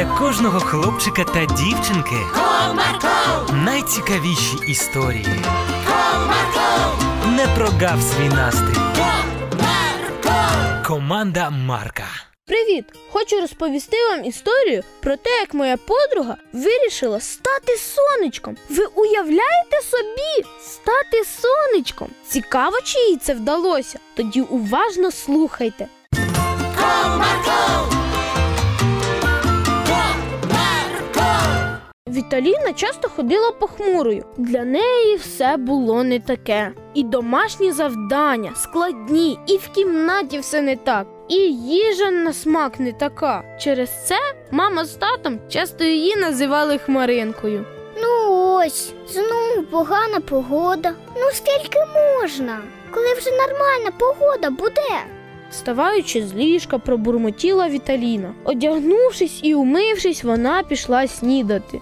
для кожного хлопчика та дівчинки Comarco, найцікавіші історії. Comarco, Не прогав свій настрій. Comarco. Команда Марка. Привіт! Хочу розповісти вам історію про те, як моя подруга вирішила стати сонечком. Ви уявляєте собі стати сонечком? Цікаво, чи їй це вдалося? Тоді уважно слухайте. Віталіна часто ходила похмурою. Для неї все було не таке. І домашні завдання складні, і в кімнаті все не так. І їжа на смак не така. Через це мама з татом часто її називали хмаринкою. Ну ось, знову погана погода. Ну скільки можна? Коли вже нормальна погода буде? Вставаючи з ліжка, пробурмотіла Віталіна. Одягнувшись і умившись, вона пішла снідати.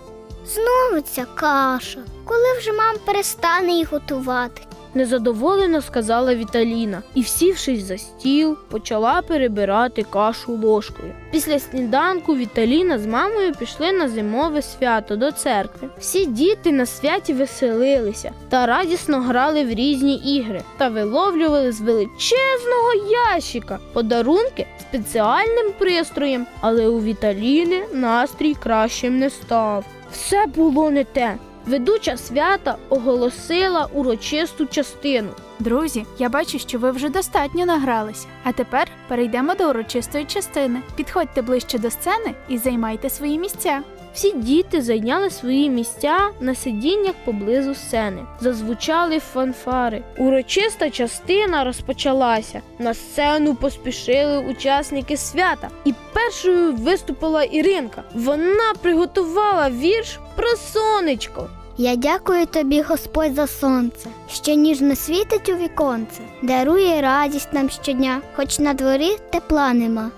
Знову ця каша. Коли вже мама перестане її готувати? Незадоволено сказала Віталіна і, сівшись за стіл, почала перебирати кашу ложкою. Після сніданку Віталіна з мамою пішли на зимове свято до церкви. Всі діти на святі веселилися та радісно грали в різні ігри та виловлювали з величезного ящика подарунки спеціальним пристроєм, але у Віталіни настрій кращим не став. Все було не те. Ведуча свята оголосила урочисту частину. Друзі, я бачу, що ви вже достатньо награлися. А тепер перейдемо до урочистої частини. Підходьте ближче до сцени і займайте свої місця. Всі діти зайняли свої місця на сидіннях поблизу сцени. Зазвучали фанфари. Урочиста частина розпочалася. На сцену поспішили учасники свята, і першою виступила Іринка. Вона приготувала вірш про сонечко. Я дякую тобі, Господь, за сонце, що ніжно світить у віконце, дарує радість нам щодня, хоч на дворі тепла нема.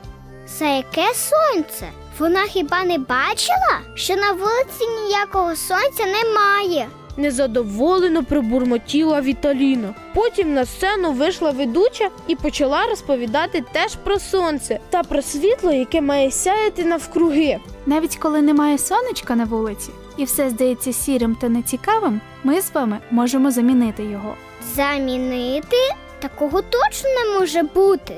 За яке сонце? Вона хіба не бачила, що на вулиці ніякого сонця немає? Незадоволено пробурмотіла Віталіна. Потім на сцену вийшла ведуча і почала розповідати теж про сонце та про світло, яке має сяяти навкруги. Навіть коли немає сонечка на вулиці і все здається сірим та нецікавим, ми з вами можемо замінити його. Замінити? Такого точно не може бути.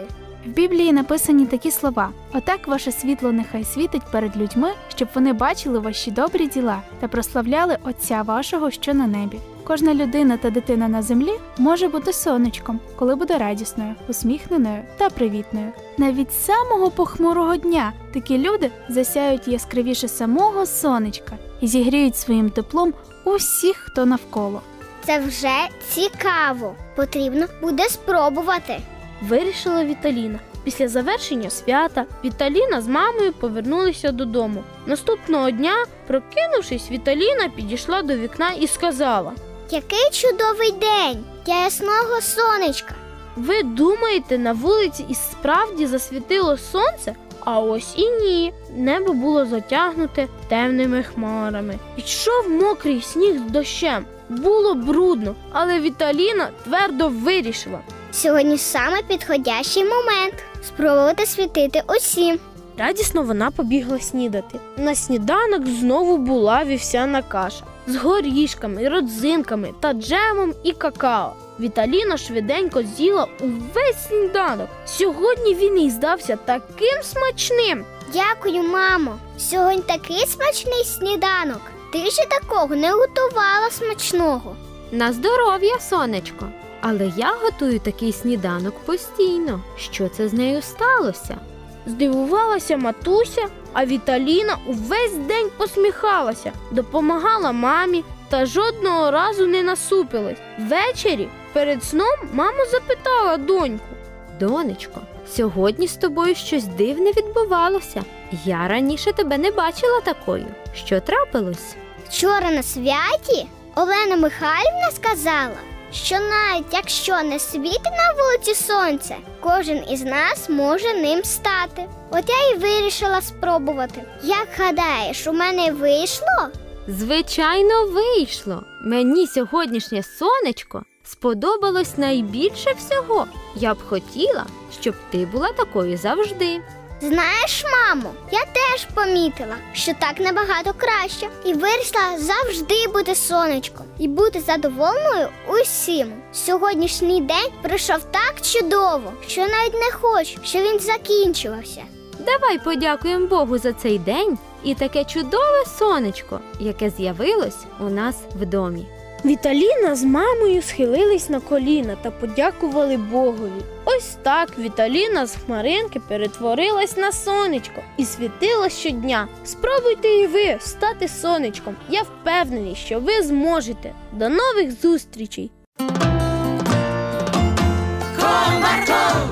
В Біблії написані такі слова: Отак ваше світло нехай світить перед людьми, щоб вони бачили ваші добрі діла та прославляли Отця вашого, що на небі. Кожна людина та дитина на землі може бути сонечком, коли буде радісною, усміхненою та привітною. Навіть самого похмурого дня такі люди засяють яскравіше самого сонечка і зігріють своїм теплом усіх, хто навколо. Це вже цікаво. Потрібно буде спробувати. Вирішила Віталіна. Після завершення свята Віталіна з мамою повернулися додому. Наступного дня, прокинувшись, Віталіна підійшла до вікна і сказала: Який чудовий день! Ясного сонечка! Ви думаєте, на вулиці і справді засвітило сонце? А ось і ні. Небо було затягнуте темними хмарами. Пішов мокрий сніг з дощем. Було брудно, але Віталіна твердо вирішила. Сьогодні саме підходящий момент спробувати світити усім. Радісно вона побігла снідати. На сніданок знову була вівсяна каша з горішками, родзинками та джемом і какао. Віталіна швиденько з'їла увесь сніданок. Сьогодні він їй здався таким смачним. Дякую, мамо. Сьогодні такий смачний сніданок. Ти ще такого не готувала смачного. На здоров'я, сонечко. Але я готую такий сніданок постійно. Що це з нею сталося? Здивувалася матуся, а Віталіна увесь день посміхалася, допомагала мамі та жодного разу не насупилась. Ввечері перед сном мама запитала доньку. Донечко, сьогодні з тобою щось дивне відбувалося. Я раніше тебе не бачила такою. Що трапилось? Вчора на святі Олена Михайлівна сказала, що навіть якщо не світить на вулиці сонце, кожен із нас може ним стати. От я і вирішила спробувати. Як гадаєш, у мене вийшло? Звичайно, вийшло. Мені сьогоднішнє сонечко сподобалось найбільше всього. Я б хотіла, щоб ти була такою завжди. Знаєш, мамо, я теж помітила, що так набагато краще, і вирішила завжди бути сонечком і бути задоволеною усім. Сьогоднішній день пройшов так чудово, що навіть не хочу, щоб він закінчувався. Давай подякуємо Богу за цей день і таке чудове сонечко, яке з'явилось у нас в домі. Віталіна з мамою схилились на коліна та подякували Богові. Ось так Віталіна з хмаринки перетворилась на сонечко і світила щодня. Спробуйте і ви стати сонечком. Я впевнений, що ви зможете. До нових зустрічей! Комарко!